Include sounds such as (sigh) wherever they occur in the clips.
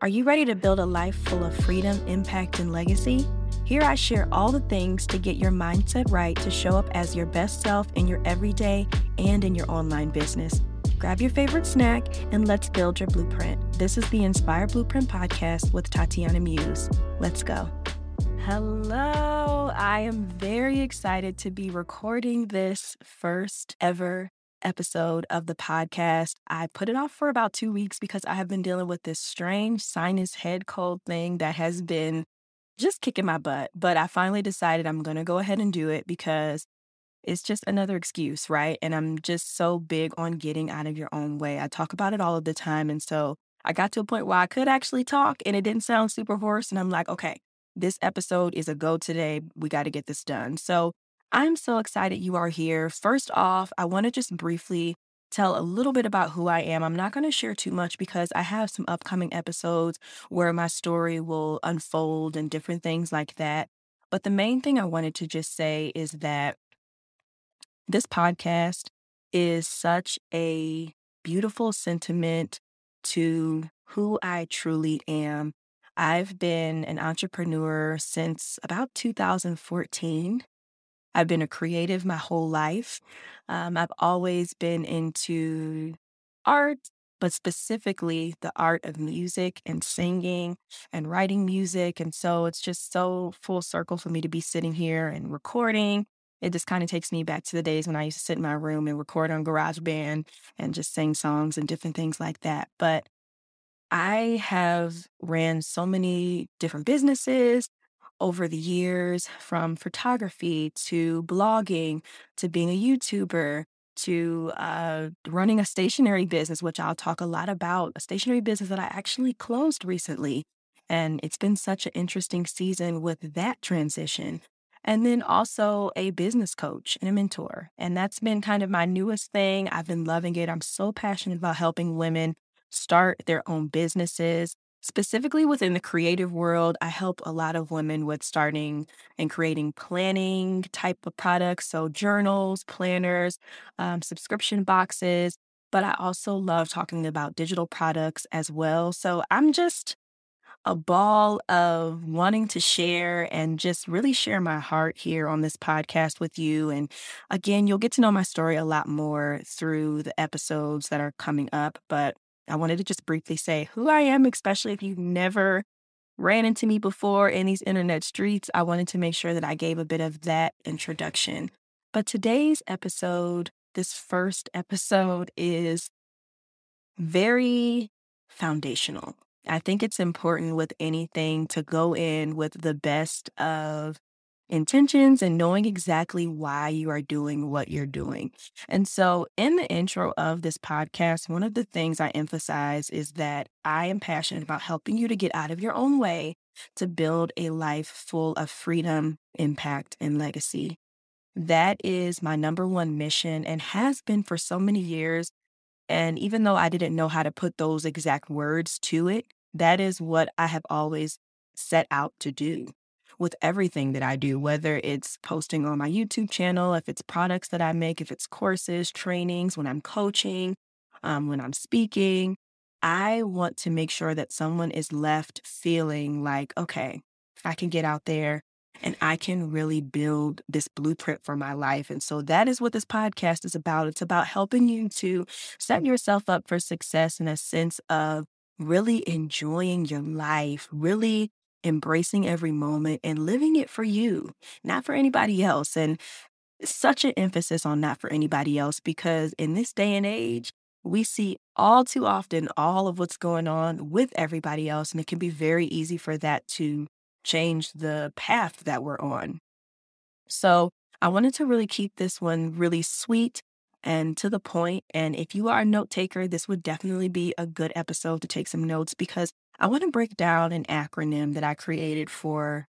Are you ready to build a life full of freedom, impact, and legacy? Here I share all the things to get your mindset right to show up as your best self in your everyday and in your online business. Grab your favorite snack and let's build your blueprint. This is the Inspire Blueprint podcast with Tatiana Muse. Let's go. Hello, I am very excited to be recording this first ever episode of the podcast. I put it off for about two weeks because I have been dealing with this strange sinus head cold thing that has been just kicking my butt. But I finally decided I'm going to go ahead and do it because it's just another excuse, right? And I'm just so big on getting out of your own way. I talk about it all of the time. And so I got to a point where I could actually talk and it didn't sound super hoarse. And I'm like, okay, this episode is a go today. We got to get this done. So I'm so excited you are here. First off, I want to just briefly tell a little bit about who I am. I'm not going to share too much because I have some upcoming episodes where my story will unfold and different things like that. But the main thing I wanted to just say is that this podcast is such a beautiful sentiment to who I truly am. I've been an entrepreneur since about 2014. I've been a creative my whole life. Um, I've always been into art, but specifically the art of music and singing and writing music. And so it's just so full circle for me to be sitting here and recording. It just kind of takes me back to the days when I used to sit in my room and record on GarageBand and just sing songs and different things like that. But I have ran so many different businesses over the years from photography to blogging to being a YouTuber to uh, running a stationery business, which I'll talk a lot about, a stationery business that I actually closed recently. And it's been such an interesting season with that transition. And then also a business coach and a mentor. And that's been kind of my newest thing. I've been loving it. I'm so passionate about helping women start their own businesses, Specifically within the creative world, I help a lot of women with starting and creating planning type of products. So, journals, planners, um, subscription boxes. But I also love talking about digital products as well. So, I'm just a ball of wanting to share and just really share my heart here on this podcast with you. And again, you'll get to know my story a lot more through the episodes that are coming up. But I wanted to just briefly say who I am, especially if you've never ran into me before in these internet streets. I wanted to make sure that I gave a bit of that introduction. But today's episode, this first episode, is very foundational. I think it's important with anything to go in with the best of intentions and knowing exactly why you are doing what you're doing. And so, in the intro of this podcast, one of the things I emphasize is that I am passionate about helping you to get out of your own way to build a life full of freedom, impact, and legacy. That is my number one mission and has been for so many years. And even though I didn't know how to put those exact words to it, that is what I have always set out to do with everything that I do, whether it's posting on my YouTube channel, if it's products that I make, if it's courses, trainings, when I'm coaching, um, when I'm speaking. I want to make sure that someone is left feeling like, okay, I can get out there and I can really build this blueprint for my life. And so that is what this podcast is about. It's about helping you to set yourself up for success in a sense of really enjoying your life, really embracing every moment and living it for you, not for anybody else. And such an emphasis on not for anybody else because in this day and age, we see all too often all of what's going on with everybody else. And it can be very easy for that to change the path that we're on. So I wanted to really keep this one really sweet and to the point. And if you are a note taker, this would definitely be a good episode to take some notes because I want to break down an acronym that I created for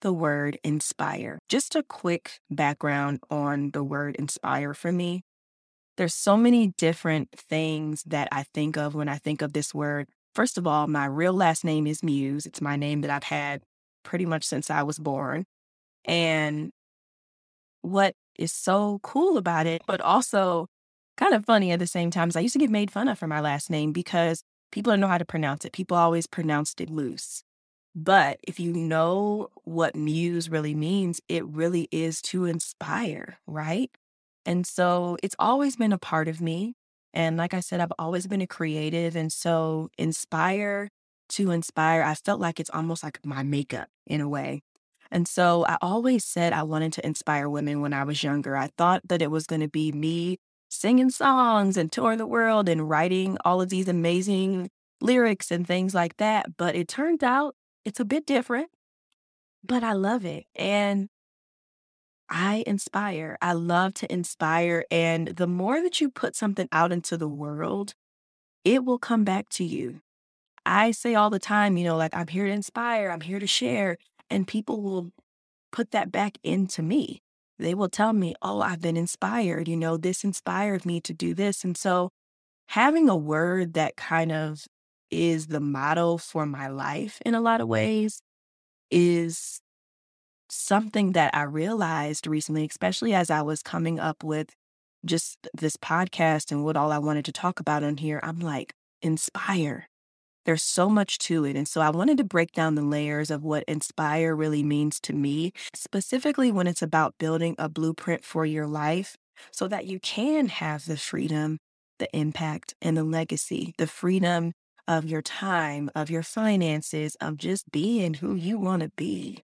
the word inspire. Just a quick background on the word inspire for me. There's so many different things that I think of when I think of this word. First of all, my real last name is Muse. It's my name that I've had pretty much since I was born. And what is so cool about it, but also kind of funny at the same time, is I used to get made fun of for my last name because People don't know how to pronounce it. People always pronounced it loose. But if you know what muse really means, it really is to inspire, right? And so it's always been a part of me. And like I said, I've always been a creative. And so inspire to inspire, I felt like it's almost like my makeup in a way. And so I always said I wanted to inspire women when I was younger. I thought that it was going to be me singing songs and touring the world and writing all of these amazing lyrics and things like that. But it turned out it's a bit different, but I love it. And I inspire. I love to inspire. And the more that you put something out into the world, it will come back to you. I say all the time, you know, like I'm here to inspire, I'm here to share, and people will put that back into me. They will tell me, oh, I've been inspired, you know, this inspired me to do this. And so having a word that kind of is the motto for my life in a lot of ways is something that I realized recently, especially as I was coming up with just this podcast and what all I wanted to talk about on here. I'm like, inspire. There's so much to it. And so I wanted to break down the layers of what inspire really means to me, specifically when it's about building a blueprint for your life so that you can have the freedom, the impact, and the legacy, the freedom of your time, of your finances, of just being who you want to be,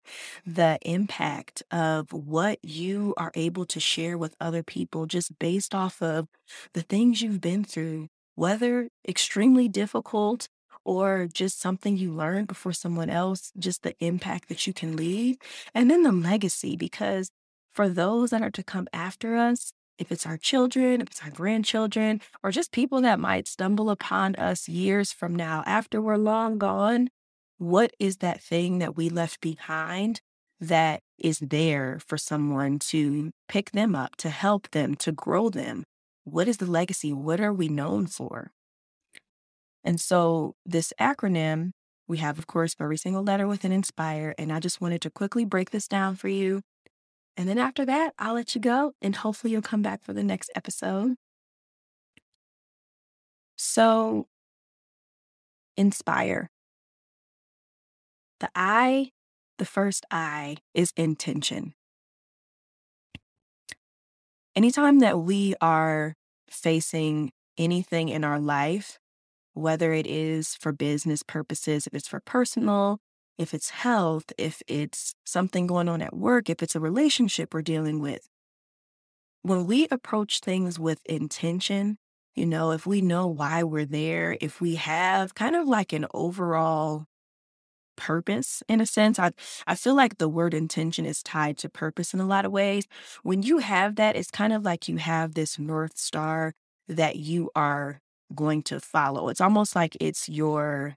the impact of what you are able to share with other people just based off of the things you've been through, whether extremely difficult or just something you learned before someone else, just the impact that you can leave. And then the legacy, because for those that are to come after us, if it's our children, if it's our grandchildren, or just people that might stumble upon us years from now after we're long gone, what is that thing that we left behind that is there for someone to pick them up, to help them, to grow them? What is the legacy? What are we known for? And so, this acronym, we have, of course, every single letter within Inspire. And I just wanted to quickly break this down for you and then after that, I'll let you go and hopefully you'll come back for the next episode. So, inspire. The I, the first I, is intention. Anytime that we are facing anything in our life, whether it is for business purposes, if it's for personal, if it's health, if it's something going on at work, if it's a relationship we're dealing with. When we approach things with intention, you know, if we know why we're there, if we have kind of like an overall purpose in a sense, I I feel like the word intention is tied to purpose in a lot of ways. When you have that, it's kind of like you have this north star that you are going to follow. It's almost like it's your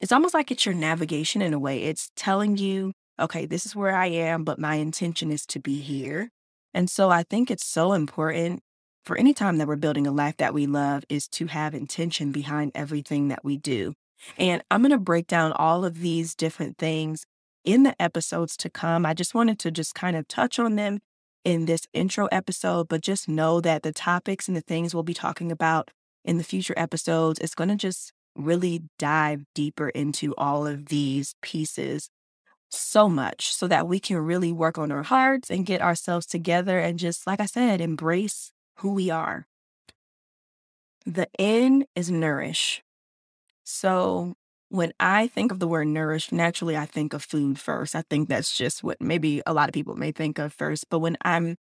it's almost like it's your navigation in a way. It's telling you, okay, this is where I am, but my intention is to be here. And so I think it's so important for any time that we're building a life that we love is to have intention behind everything that we do. And I'm going to break down all of these different things in the episodes to come. I just wanted to just kind of touch on them in this intro episode, but just know that the topics and the things we'll be talking about in the future episodes, is going to just really dive deeper into all of these pieces so much so that we can really work on our hearts and get ourselves together and just, like I said, embrace who we are. The N is nourish. So when I think of the word nourish, naturally I think of food first. I think that's just what maybe a lot of people may think of first. But when I'm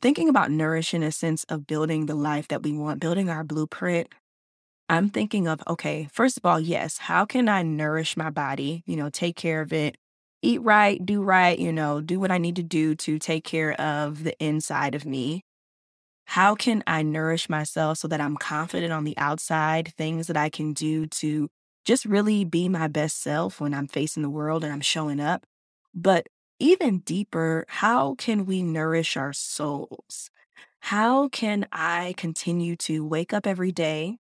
thinking about nourish in a sense of building the life that we want, building our blueprint, I'm thinking of, okay, first of all, yes, how can I nourish my body, you know, take care of it, eat right, do right, you know, do what I need to do to take care of the inside of me? How can I nourish myself so that I'm confident on the outside, things that I can do to just really be my best self when I'm facing the world and I'm showing up? But even deeper, how can we nourish our souls? How can I continue to wake up every day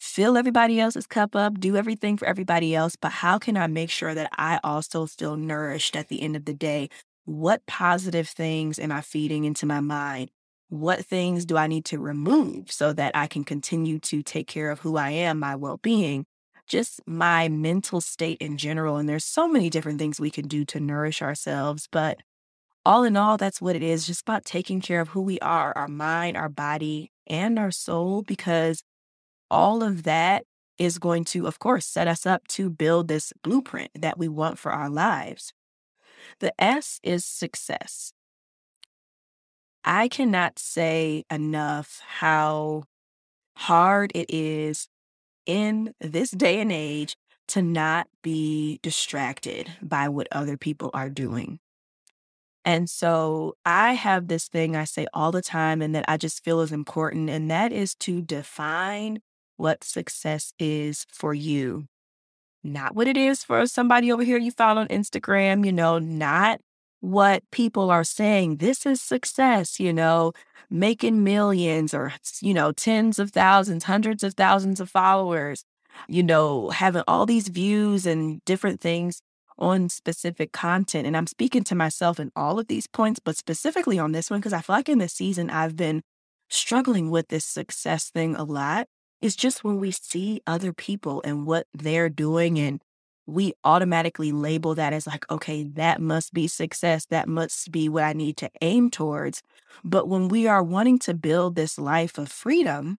fill everybody else's cup up, do everything for everybody else, but how can I make sure that I also feel nourished at the end of the day? What positive things am I feeding into my mind? what things do I need to remove so that I can continue to take care of who I am, my well being, just my mental state in general. And there's so many different things we can do to nourish ourselves. But all in all, that's what it is just about taking care of who we are, our mind, our body, and our soul, because all of that is going to, of course, set us up to build this blueprint that we want for our lives. The S is success. I cannot say enough how hard it is in this day and age to not be distracted by what other people are doing. And so I have this thing I say all the time and that I just feel is important, and that is to define what success is for you. Not what it is for somebody over here you follow on Instagram, you know, not what people are saying. This is success, you know, making millions or, you know, tens of thousands, hundreds of thousands of followers, you know, having all these views and different things on specific content. And I'm speaking to myself in all of these points, but specifically on this one, because I feel like in this season I've been struggling with this success thing a lot. It's just when we see other people and what they're doing and we automatically label that as like, okay, that must be success. That must be what I need to aim towards. But when we are wanting to build this life of freedom,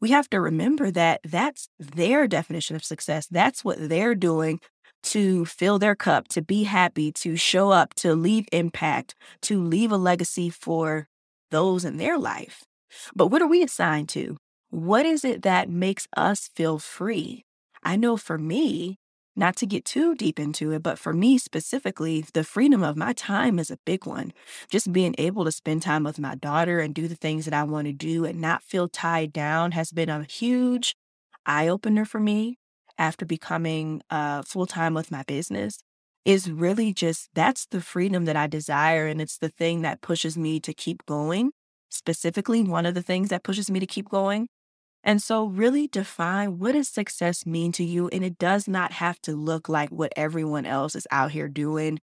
we have to remember that that's their definition of success. That's what they're doing to fill their cup, to be happy, to show up, to leave impact, to leave a legacy for those in their life. But what are we assigned to? What is it that makes us feel free? I know for me, not to get too deep into it, but for me specifically, the freedom of my time is a big one. Just being able to spend time with my daughter and do the things that I want to do and not feel tied down has been a huge eye opener for me after becoming uh, full time with my business. Is really just that's the freedom that I desire. And it's the thing that pushes me to keep going. Specifically, one of the things that pushes me to keep going and so, really define what does success mean to you? And it does not have to look like what everyone else is out here doing.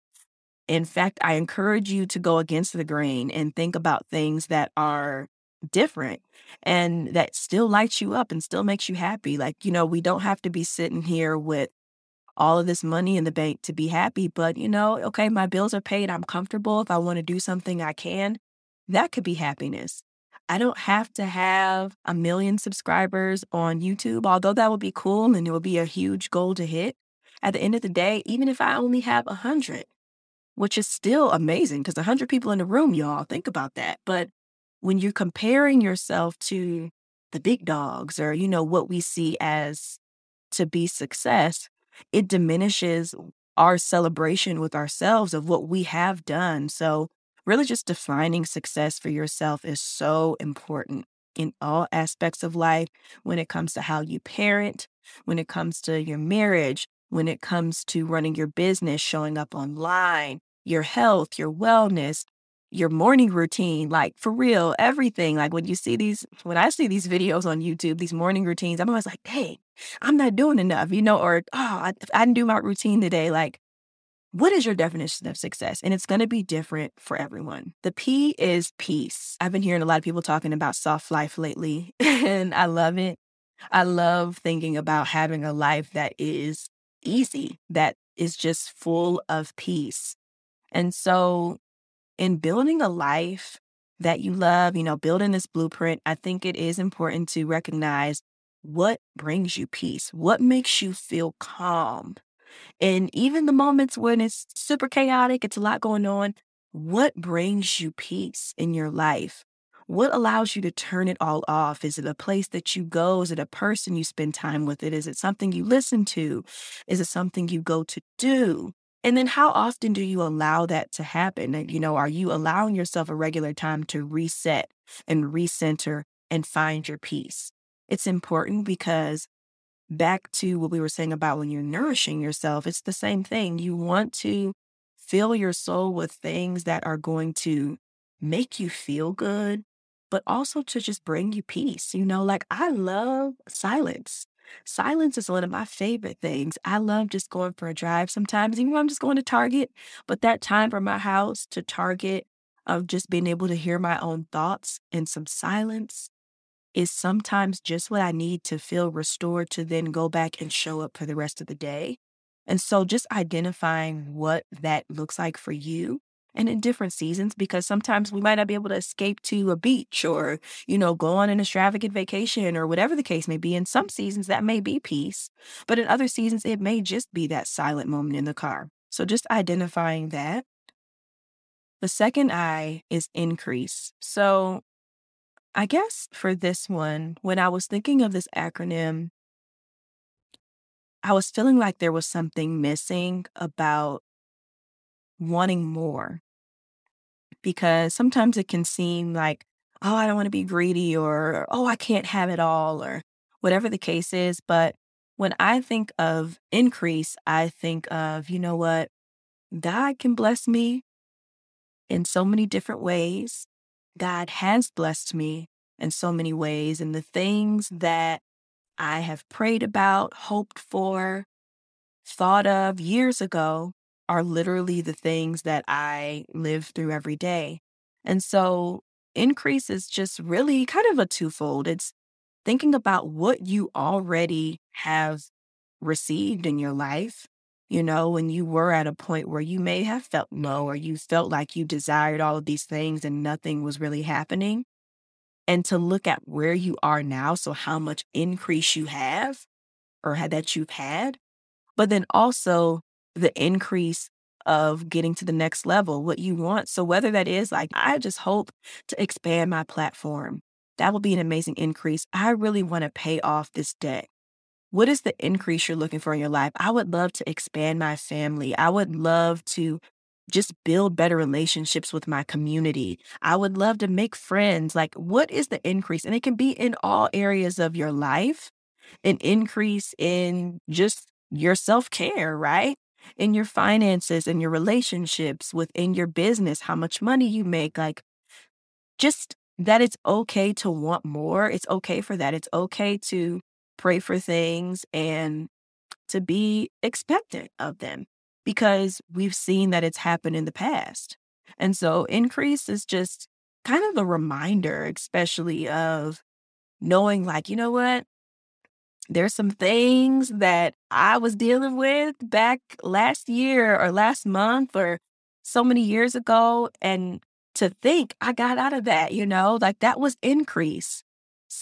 In fact, I encourage you to go against the grain and think about things that are different and that still lights you up and still makes you happy. Like, you know, we don't have to be sitting here with all of this money in the bank to be happy, but, you know, okay, my bills are paid. I'm comfortable. If I want to do something, I can. That could be happiness. I don't have to have a million subscribers on YouTube, although that would be cool and it would be a huge goal to hit. At the end of the day, even if I only have a 100, which is still amazing because a 100 people in the room, y'all, think about that. But when you're comparing yourself to the big dogs or, you know, what we see as to be success, it diminishes our celebration with ourselves of what we have done. So really just defining success for yourself is so important in all aspects of life when it comes to how you parent, when it comes to your marriage, when it comes to running your business, showing up online, your health, your wellness, your morning routine, like for real, everything. Like when you see these, when I see these videos on YouTube, these morning routines, I'm always like, hey, I'm not doing enough, you know, or, oh, I, I didn't do my routine today. Like what is your definition of success? And it's going to be different for everyone. The P is peace. I've been hearing a lot of people talking about soft life lately, (laughs) and I love it. I love thinking about having a life that is easy, that is just full of peace. And so, in building a life that you love, you know, building this blueprint, I think it is important to recognize what brings you peace, what makes you feel calm, and even the moments when it's super chaotic, it's a lot going on, what brings you peace in your life? What allows you to turn it all off? Is it a place that you go? Is it a person you spend time with? It is it something you listen to? Is it something you go to do? And then how often do you allow that to happen? And, you know, are you allowing yourself a regular time to reset and recenter and find your peace? It's important because back to what we were saying about when you're nourishing yourself, it's the same thing. You want to fill your soul with things that are going to make you feel good, but also to just bring you peace. You know, like I love silence. Silence is one of my favorite things. I love just going for a drive sometimes, even when I'm just going to Target. But that time from my house to Target, of just being able to hear my own thoughts in some silence is sometimes just what I need to feel restored to then go back and show up for the rest of the day. And so just identifying what that looks like for you and in different seasons because sometimes we might not be able to escape to a beach or, you know, go on an extravagant vacation or whatever the case may be. In some seasons, that may be peace, but in other seasons, it may just be that silent moment in the car. So just identifying that. The second I is increase. So I guess for this one, when I was thinking of this acronym, I was feeling like there was something missing about wanting more. Because sometimes it can seem like, oh, I don't want to be greedy or, oh, I can't have it all or whatever the case is. But when I think of increase, I think of, you know what? God can bless me in so many different ways. God has blessed me in so many ways. And the things that I have prayed about, hoped for, thought of years ago are literally the things that I live through every day. And so increase is just really kind of a twofold. It's thinking about what you already have received in your life. You know, when you were at a point where you may have felt low or you felt like you desired all of these things and nothing was really happening and to look at where you are now. So, how much increase you have or that you've had, but then also the increase of getting to the next level, what you want. So, whether that is like, I just hope to expand my platform, that will be an amazing increase. I really want to pay off this debt. What is the increase you're looking for in your life? I would love to expand my family. I would love to just build better relationships with my community. I would love to make friends. Like, what is the increase? And it can be in all areas of your life an increase in just your self care, right? In your finances, in your relationships, within your business, how much money you make. Like, just that it's okay to want more. It's okay for that. It's okay to pray for things and to be expectant of them because we've seen that it's happened in the past. And so increase is just kind of a reminder, especially of knowing, like, you know what? There's some things that I was dealing with back last year or last month or so many years ago. And to think I got out of that, you know, like that was increase.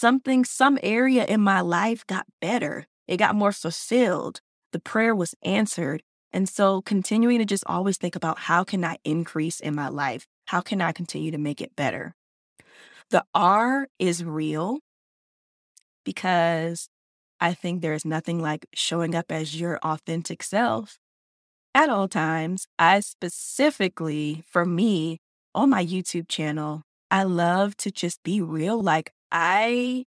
Something, some area in my life got better. It got more fulfilled. The prayer was answered. And so continuing to just always think about how can I increase in my life? How can I continue to make it better? The R is real because I think there is nothing like showing up as your authentic self at all times. I specifically, for me, on my YouTube channel, I love to just be real. Like I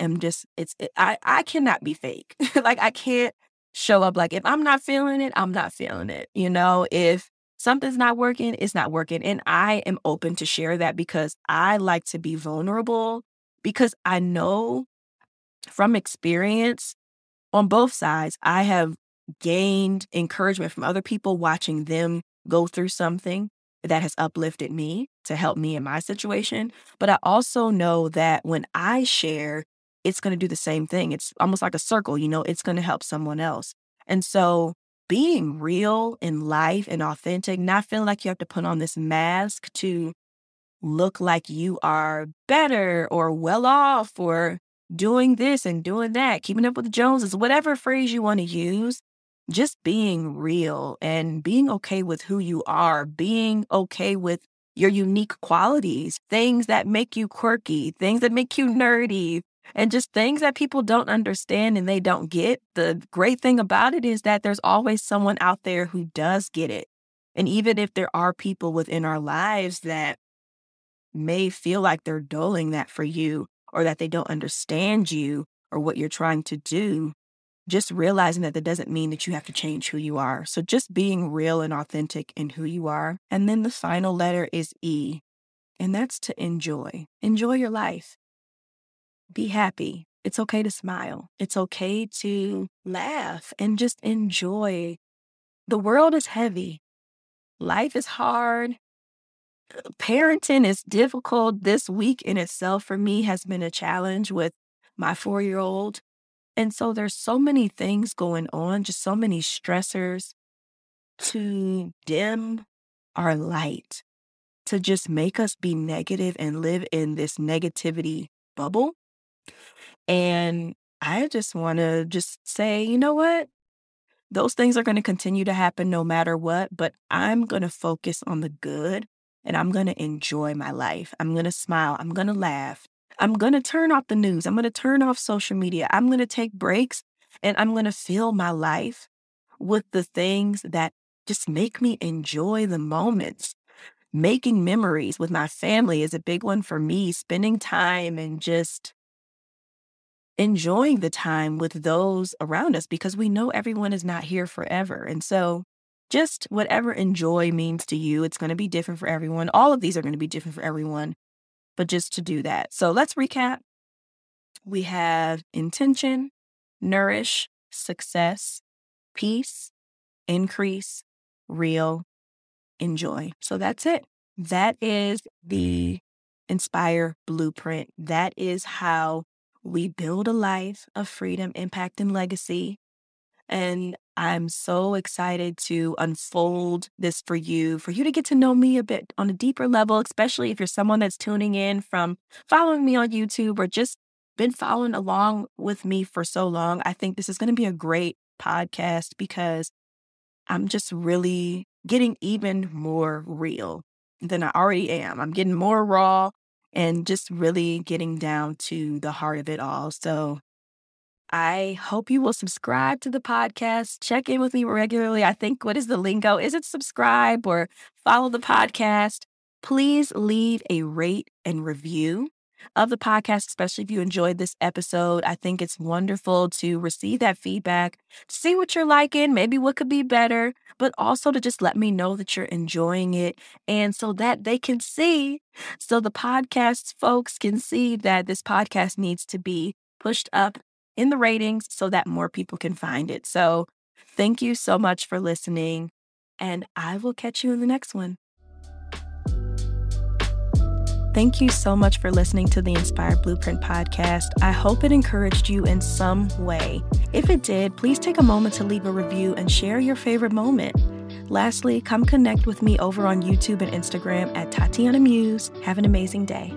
am just, it's, it, I, I cannot be fake. (laughs) like I can't show up like if I'm not feeling it, I'm not feeling it. You know, if something's not working, it's not working. And I am open to share that because I like to be vulnerable because I know from experience on both sides, I have gained encouragement from other people watching them go through something that has uplifted me to help me in my situation. But I also know that when I share, it's going to do the same thing. It's almost like a circle, you know, it's going to help someone else. And so being real in life and authentic, not feeling like you have to put on this mask to look like you are better or well off or doing this and doing that, keeping up with the Joneses, whatever phrase you want to use, just being real and being okay with who you are, being okay with your unique qualities, things that make you quirky, things that make you nerdy, and just things that people don't understand and they don't get. The great thing about it is that there's always someone out there who does get it. And even if there are people within our lives that may feel like they're dulling that for you or that they don't understand you or what you're trying to do, just realizing that that doesn't mean that you have to change who you are. So just being real and authentic in who you are. And then the final letter is E, and that's to enjoy. Enjoy your life be happy. It's okay to smile. It's okay to laugh and just enjoy. The world is heavy. Life is hard. parenting is difficult. This week in itself for me has been a challenge with my four year old. And so there's so many things going on, just so many stressors to dim our light, to just make us be negative and live in this negativity bubble. And I just want to just say, you know what? Those things are going to continue to happen no matter what, but I'm going to focus on the good and I'm going to enjoy my life. I'm going to smile. I'm going to laugh. I'm going to turn off the news. I'm going to turn off social media. I'm going to take breaks and I'm going to fill my life with the things that just make me enjoy the moments. Making memories with my family is a big one for me, spending time and just enjoying the time with those around us because we know everyone is not here forever. And so, just whatever enjoy means to you, it's going to be different for everyone. All of these are going to be different for everyone, but just to do that. So, let's recap. We have intention, nourish, success, peace, increase, real, enjoy. So, that's it. That is the Inspire Blueprint. That is how we build a life of freedom, impact, and legacy. And I'm so excited to unfold this for you, for you to get to know me a bit on a deeper level, especially if you're someone that's tuning in from following me on YouTube or just been following along with me for so long. I think this is going to be a great podcast because I'm just really getting even more real than I already am. I'm getting more raw and just really getting down to the heart of it all. So I hope you will subscribe to the podcast. Check in with me regularly. I think what is the lingo? Is it subscribe or follow the podcast? Please leave a rate and review of the podcast, especially if you enjoyed this episode. I think it's wonderful to receive that feedback, to see what you're liking, maybe what could be better, but also to just let me know that you're enjoying it. And so that they can see, so the podcast folks can see that this podcast needs to be pushed up in the ratings so that more people can find it. So thank you so much for listening, and I will catch you in the next one. Thank you so much for listening to the Inspired Blueprint podcast. I hope it encouraged you in some way. If it did, please take a moment to leave a review and share your favorite moment. Lastly, come connect with me over on YouTube and Instagram at Tatiana Muse. Have an amazing day.